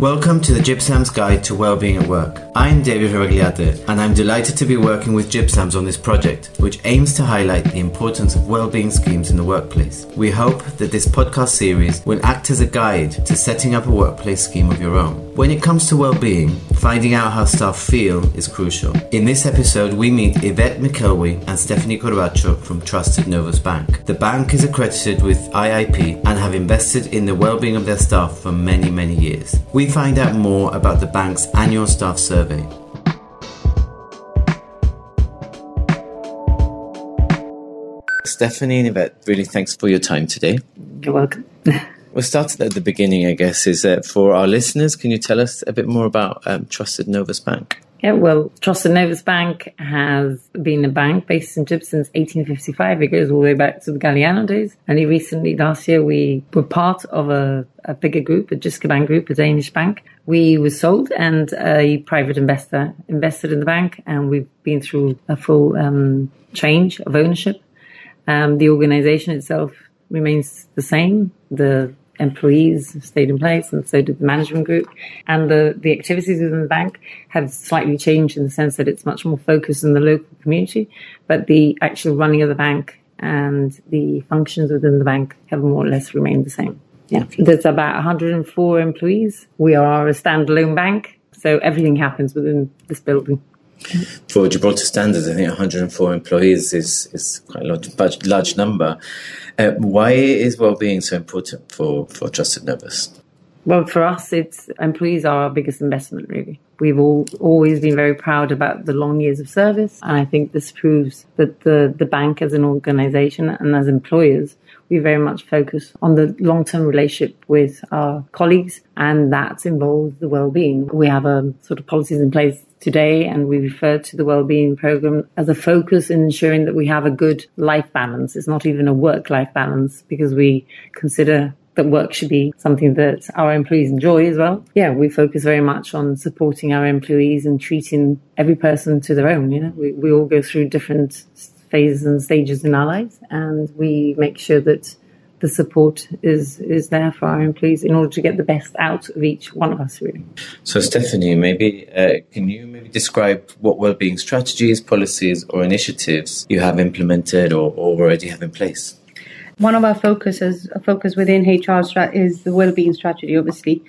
Welcome to the GibSams Guide to Wellbeing at Work. I'm David Revagliatte, and I'm delighted to be working with GibSams on this project, which aims to highlight the importance of wellbeing schemes in the workplace. We hope that this podcast series will act as a guide to setting up a workplace scheme of your own. When it comes to well-being, finding out how staff feel is crucial. In this episode, we meet Yvette McElwee and Stephanie Corbacho from Trusted Novus Bank. The bank is accredited with IIP and have invested in the well-being of their staff for many, many years. We find out more about the bank's annual staff survey. Stephanie and Yvette, really thanks for your time today. You're welcome. We'll start at the beginning, I guess. Is that for our listeners? Can you tell us a bit more about um, Trusted Novus Bank? Yeah, well, Trusted Novus Bank has been a bank based in Gypsum since 1855. It goes all the way back to the Galliano days. Only recently, last year, we were part of a, a bigger group, a Jyske Bank group, a Danish bank. We were sold and a private investor invested in the bank and we've been through a full um, change of ownership. Um, the organization itself remains the same. The employees stayed in place and so did the management group. And the, the activities within the bank have slightly changed in the sense that it's much more focused on the local community, but the actual running of the bank and the functions within the bank have more or less remained the same. Yeah, there's about 104 employees. We are a standalone bank, so everything happens within this building. For Gibraltar standards, I think 104 employees is, is quite a large, large number. Uh, why is well-being so important for, for Trusted Novus? Well, for us, it's employees are our biggest investment, really. We've all, always been very proud about the long years of service, and I think this proves that the, the bank as an organization and as employers, we very much focus on the long-term relationship with our colleagues, and that involves the well-being. We have a um, sort of policies in place today, and we refer to the well-being program as a focus in ensuring that we have a good life balance. It's not even a work-life balance because we consider that work should be something that our employees enjoy as well. Yeah, we focus very much on supporting our employees and treating every person to their own. You know, we, we all go through different phases and stages in our lives, and we make sure that the support is is there for our employees in order to get the best out of each one of us really. So stephanie maybe uh, can you maybe describe what well-being strategies policies or initiatives you have implemented or, or already have in place? One of our focuses a focus within hr is the well-being strategy obviously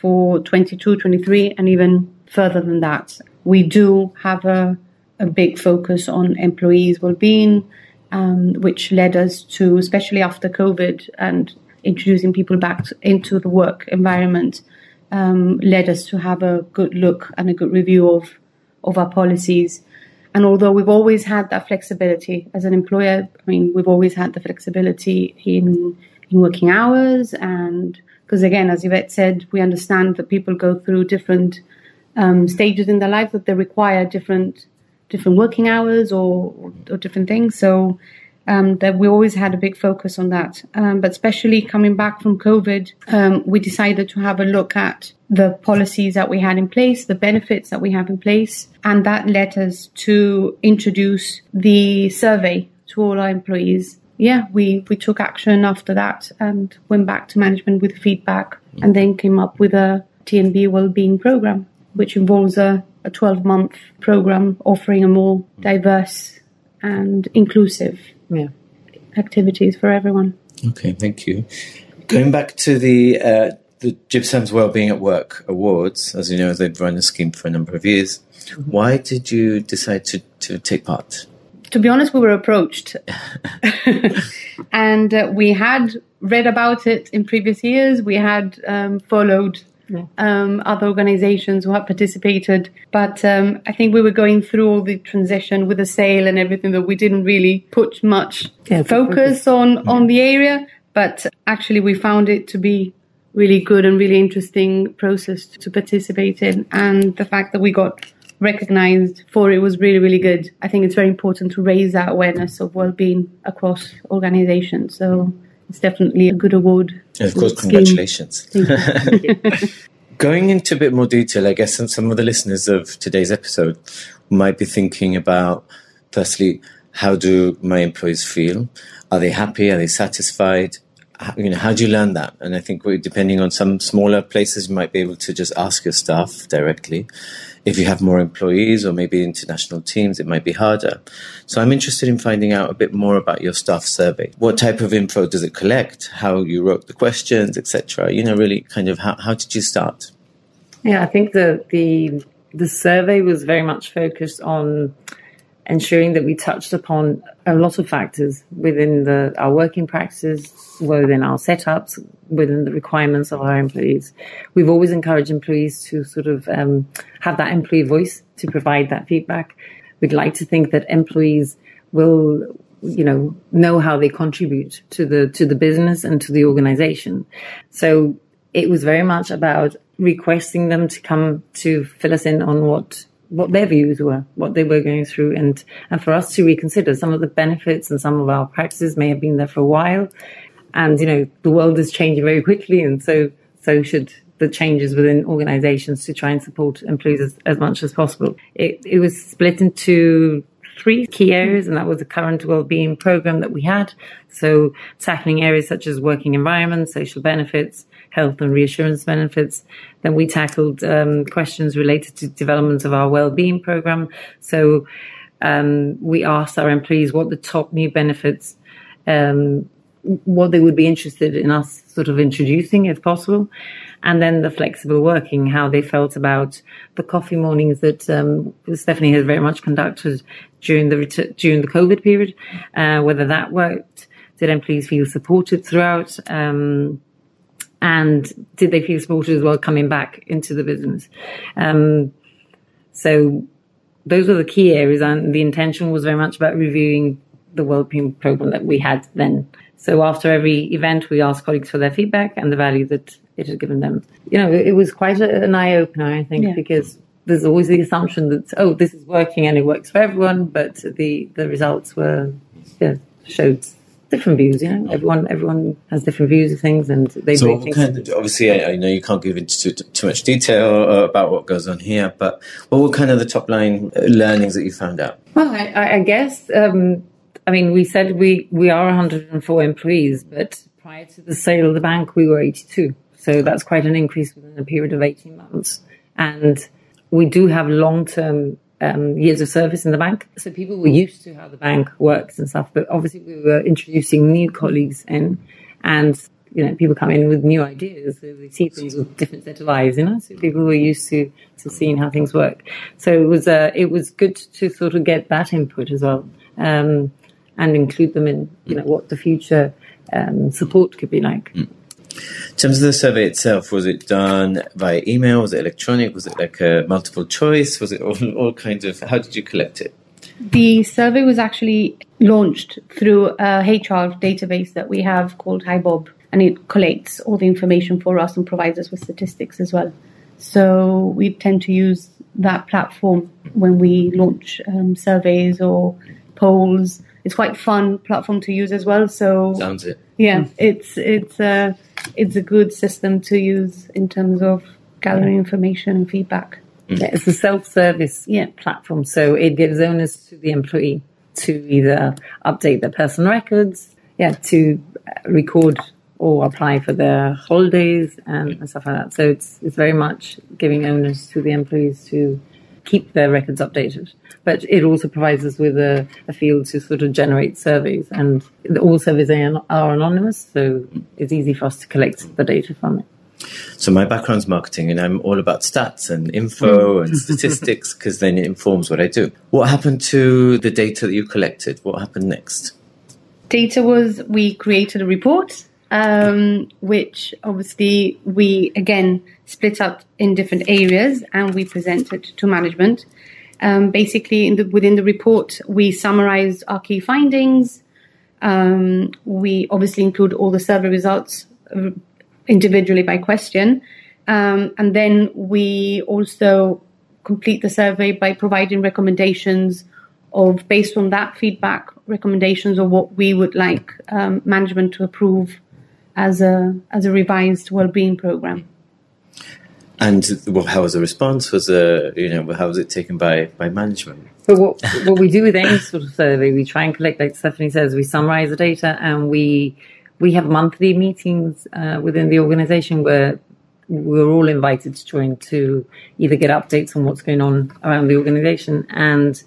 for 22 23 and even further than that. We do have a, a big focus on employees well-being um, which led us to, especially after COVID and introducing people back to, into the work environment, um, led us to have a good look and a good review of of our policies. And although we've always had that flexibility as an employer, I mean, we've always had the flexibility in in working hours, and because again, as Yvette said, we understand that people go through different um, stages in their life that they require different different working hours or, or different things. So um, that we always had a big focus on that. Um, but especially coming back from COVID, um, we decided to have a look at the policies that we had in place, the benefits that we have in place, and that led us to introduce the survey to all our employees. Yeah, we, we took action after that and went back to management with feedback and then came up with a TNB well-being program, which involves a a 12 month program offering a more diverse and inclusive yeah. activities for everyone. Okay, thank you. Going back to the uh, the GibSams Wellbeing at Work Awards, as you know, they've run a scheme for a number of years. Mm-hmm. Why did you decide to, to take part? To be honest, we were approached, and uh, we had read about it in previous years. We had um, followed um, other organizations who have participated. But um, I think we were going through all the transition with the sale and everything that we didn't really put much yeah, focus on, yeah. on the area. But actually, we found it to be really good and really interesting process to participate in. And the fact that we got recognized for it was really, really good. I think it's very important to raise that awareness of well-being across organizations. So it's definitely a good award. And of course, congratulations. Going into a bit more detail, I guess some, some of the listeners of today's episode might be thinking about, firstly, how do my employees feel? Are they happy? Are they satisfied? You know, how do you learn that? And I think depending on some smaller places, you might be able to just ask your staff directly. If you have more employees or maybe international teams, it might be harder. So I'm interested in finding out a bit more about your staff survey. What type of info does it collect? How you wrote the questions, etc. You know, really kind of how, how did you start? Yeah, I think the the the survey was very much focused on ensuring that we touched upon a lot of factors within the, our working practices, within our setups, within the requirements of our employees. We've always encouraged employees to sort of um, have that employee voice to provide that feedback. We'd like to think that employees will, you know, know how they contribute to the to the business and to the organization. So it was very much about requesting them to come to fill us in on what what their views were, what they were going through, and and for us to reconsider some of the benefits and some of our practices may have been there for a while, and you know the world is changing very quickly, and so so should the changes within organisations to try and support employees as, as much as possible. It, it was split into three key areas, and that was the current well-being program that we had. So tackling areas such as working environment, social benefits, health and reassurance benefits. Then we tackled um, questions related to development of our well-being program. So um, we asked our employees what the top new benefits, um, what they would be interested in us sort of introducing if possible. And then the flexible working, how they felt about the coffee mornings that um, Stephanie has very much conducted during the during the COVID period, uh, whether that worked. Did employees feel supported throughout? Um, and did they feel supported as well coming back into the business? Um, so those were the key areas, and the intention was very much about reviewing the wellbeing program that we had then. So after every event, we asked colleagues for their feedback and the value that it had given them. You know, it, was quite a, an eye opener, I think, yeah. because there's always the assumption that oh, this is working and it works for everyone, but the the results were yeah, showed different views. You know, everyone everyone has different views of things, and they. So, kind of, obviously, I, I, know you can't give into too, too, much detail uh, about what goes on here, but what were kind of the top line uh, learnings that you found out? Well, I, I guess. Um, I mean, we said we we are 104 employees, but prior to the sale of the bank, we were 82. So that's quite an increase within a period of 18 months, and we do have long term um, years of service in the bank. So people were used to how the bank works and stuff. But obviously, we were introducing new colleagues in, and you know, people come in with new ideas. They see things with different set of eyes. You know, so people were used to to seeing how things work. So it was uh, it was good to sort of get that input as well, um, and include them in you know what the future um, support could be like. Mm. In terms of the survey itself, was it done via email? Was it electronic? Was it like a multiple choice? Was it all, all kinds of? How did you collect it? The survey was actually launched through a HR database that we have called HiBob, and it collates all the information for us and provides us with statistics as well. So we tend to use that platform when we launch um, surveys or polls. It's quite fun platform to use as well. So sounds it. Yeah, it's it's uh, it's a good system to use in terms of gathering information and feedback. Mm. Yeah, it's a self-service yeah. platform, so it gives owners to the employee to either update their personal records, yeah, to record or apply for their holidays and, and stuff like that. So it's it's very much giving owners to the employees to keep their records updated. But it also provides us with a, a field to sort of generate surveys, and all surveys are, are anonymous, so it's easy for us to collect the data from it. So my background's marketing, and I'm all about stats and info mm. and statistics because then it informs what I do. What happened to the data that you collected? What happened next? Data was we created a report um, which obviously we again split up in different areas and we presented to management. Um, basically, the, within the report, we summarized our key findings. Um, we obviously include all the survey results uh, individually by question. Um, and then we also complete the survey by providing recommendations of, based on that feedback, recommendations of what we would like um, management to approve as a as a revised well-being program. And well, how was the response? Was a you know how was it taken by by management? But what what we do with any sort of survey, we try and collect, like Stephanie says, we summarize the data and we we have monthly meetings uh, within the organization where we're all invited to join to either get updates on what's going on around the organization and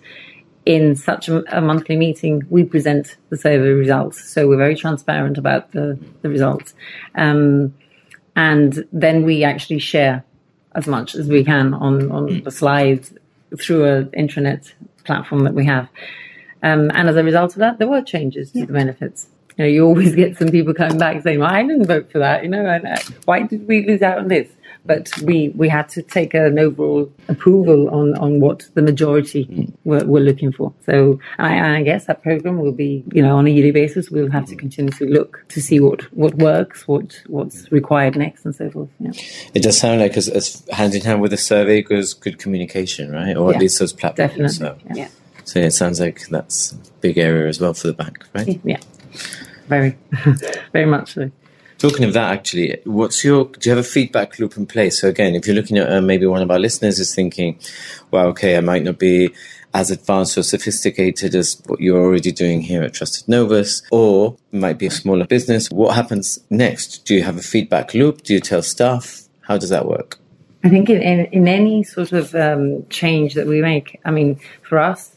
in such a, a, monthly meeting, we present the survey results. So we're very transparent about the, the results. Um, and then we actually share as much as we can on, on the slides through an intranet platform that we have. Um, and as a result of that, there were changes to the benefits you know, you always get some people coming back saying, well, I didn't vote for that, you know, and, uh, why did we lose out on this? But we, we had to take an overall approval on, on what the majority mm. were, were looking for. So I, I guess that program will be, you know, on a yearly basis, we'll have to mm. continue to look to see what, what works, what, what's required next and so forth. Yeah. It does sound like as, as hand in hand with the survey goes good communication, right? Or yeah, at least those platforms. Definitely. So. Yeah. So it sounds like that's a big area as well for the bank, right? Yeah very, very much so. Talking of that, actually, what's your? Do you have a feedback loop in place? So again, if you're looking at uh, maybe one of our listeners is thinking, "Well, okay, I might not be as advanced or sophisticated as what you're already doing here at Trusted Novus, or might be a smaller business. What happens next? Do you have a feedback loop? Do you tell staff? How does that work? I think in, in, in any sort of um, change that we make, I mean, for us,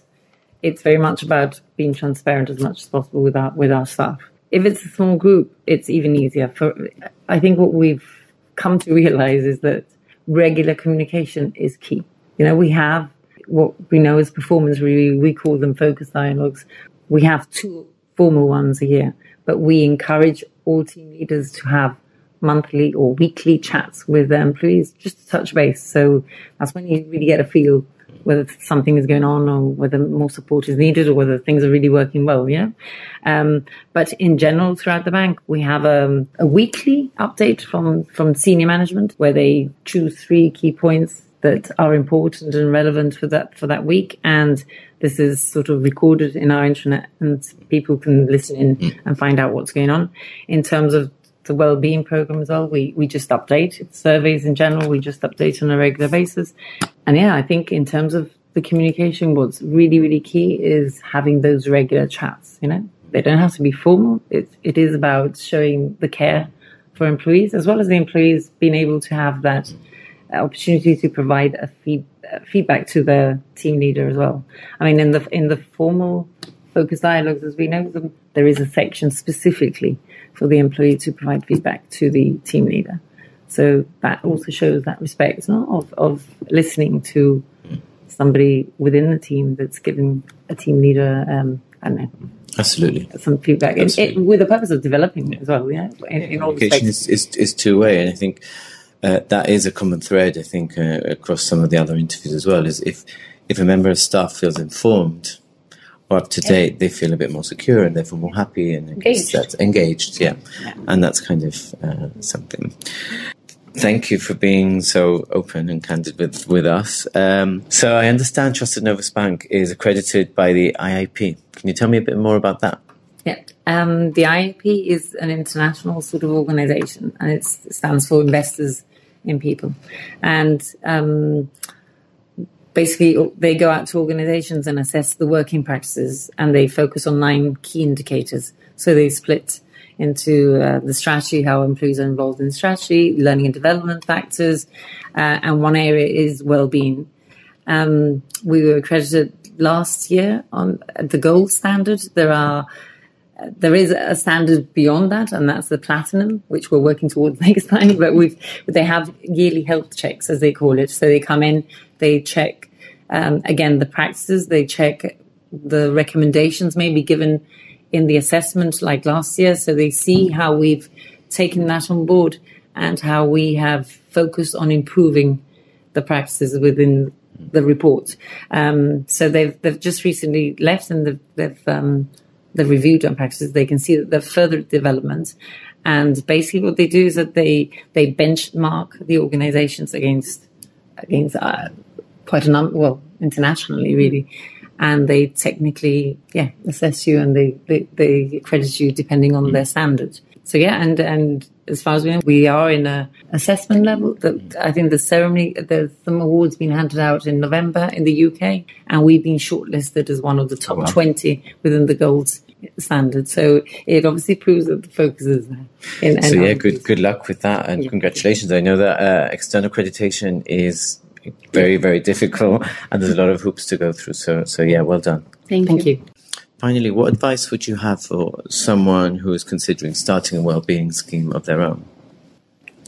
it's very much about being transparent as much as possible with our with our staff if it's a small group, it's even easier. For I think what we've come to realize is that regular communication is key. You know, we have what we know as performance review. We call them focus dialogues. We have two formal ones a year, but we encourage all team leaders to have monthly or weekly chats with their employees just to touch base. So that's when you really get a feel whether something is going on or whether more support is needed or whether things are really working well. Yeah. Um, but in general, throughout the bank, we have a, um, a weekly update from, from senior management where they choose three key points that are important and relevant for that for that week and this is sort of recorded in our intranet and people can listen in mm. and find out what's going on in terms of the well-being program as well. We we just update surveys in general. We just update on a regular basis, and yeah, I think in terms of the communication, what's really really key is having those regular chats. You know, they don't have to be formal. It it is about showing the care for employees as well as the employees being able to have that opportunity to provide a feed, feedback to the team leader as well. I mean, in the in the formal focus dialogues as we know them, there is a section specifically for the employee to provide feedback to the team leader. So that also shows that respect no? of, of listening to somebody within the team that's giving a team leader, um, I don't know. Absolutely. Some feedback Absolutely. It, with the purpose of developing yeah. as well, yeah. In, in all Communication is, is, is two way. And I think uh, that is a common thread, I think, uh, across some of the other interviews as well, is if, if a member of staff feels informed or up to date, they feel a bit more secure and therefore more happy and engaged. That's engaged, yeah. yeah. And that's kind of uh, something. Thank you for being so open and candid with, with us. Um, so I understand Trusted Novus Bank is accredited by the IIP. Can you tell me a bit more about that? Yeah, um, the IIP is an international sort of organization and it stands for Investors in People. And um, basically they go out to organizations and assess the working practices and they focus on nine key indicators. So they split into uh, the strategy, how employees are involved in strategy, learning and development factors, uh, and one area is well-being. Um, we were accredited last year on the gold standard. There are there is a standard beyond that, and that's the platinum, which we're working towards next time. But we they have yearly health checks, as they call it. So they come in, they check um, again the practices, they check the recommendations maybe given in the assessment like last year. So they see how we've taken that on board and how we have focused on improving the practices within the report. Um, so they've they've just recently left and they've, they've um, the review done practices, they can see that there's further development. And basically what they do is that they, they benchmark the organizations against, against, uh, quite a number, well, internationally really. And they technically, yeah, assess you and they, they, they you depending on their standards. So yeah, and, and as far as we know, we are in a assessment level. That I think the ceremony, there's some awards being handed out in November in the UK, and we've been shortlisted as one of the top oh, wow. 20 within the golds standard. So it obviously proves that the focus is there. In, so yeah, good good luck with that, and yeah. congratulations. I know that uh, external accreditation is very very difficult, and there's a lot of hoops to go through. So so yeah, well done. Thank, Thank you. you. Finally, what advice would you have for someone who is considering starting a well-being scheme of their own?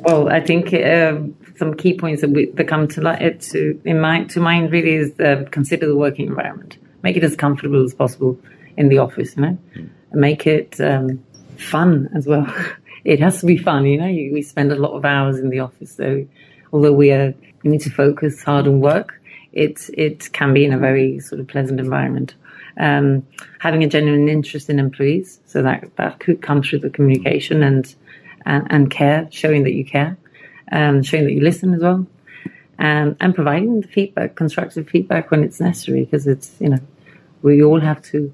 Well, I think um, some key points that, we, that come to, light, to in mind to mind really is uh, consider the working environment. Make it as comfortable as possible in the office, you know. Mm. Make it um, fun as well. it has to be fun, you know. You, we spend a lot of hours in the office, so although we are we need to focus hard on work, it it can be in a very sort of pleasant environment um, having a genuine interest in employees. So that, that could come through the communication and, and, and care, showing that you care, um, showing that you listen as well, um, and providing the feedback, constructive feedback when it's necessary, because it's, you know, we all have to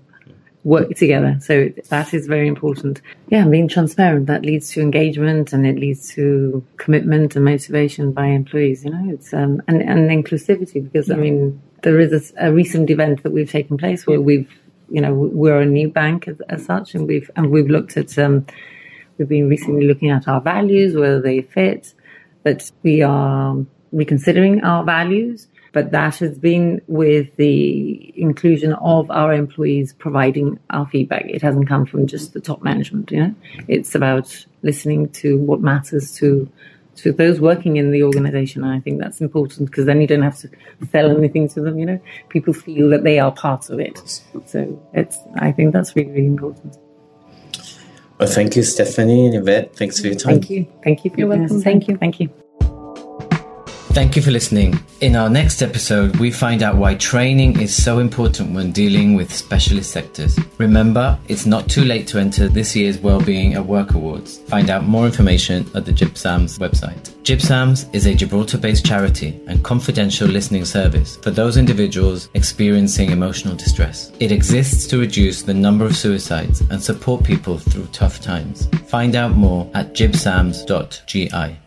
work together. So that is very important. Yeah, being transparent, that leads to engagement and it leads to commitment and motivation by employees, you know, it's, um, and, and inclusivity because, yeah. I mean, there is a, a, recent event that we've taken place where we've, you know, we're a new bank as, as such, and we've and we've looked at, um, we've been recently looking at our values, whether they fit, that we are reconsidering our values. But that has been with the inclusion of our employees providing our feedback. It hasn't come from just the top management, you know. It's about listening to what matters to to those working in the organization. I think that's important because then you don't have to sell anything to them. You know, people feel that they are part of it. So it's. I think that's really really important. Well, thank you, Stephanie and Yvette. Thanks for your time. Thank you. Thank you for your welcome. Thank you. Thank you. Thank you for listening. In our next episode, we find out why training is so important when dealing with specialist sectors. Remember, it's not too late to enter this year's Wellbeing at Work Awards. Find out more information at the GIBSAMS website. GIBSAMS is a Gibraltar based charity and confidential listening service for those individuals experiencing emotional distress. It exists to reduce the number of suicides and support people through tough times. Find out more at gibsams.gi.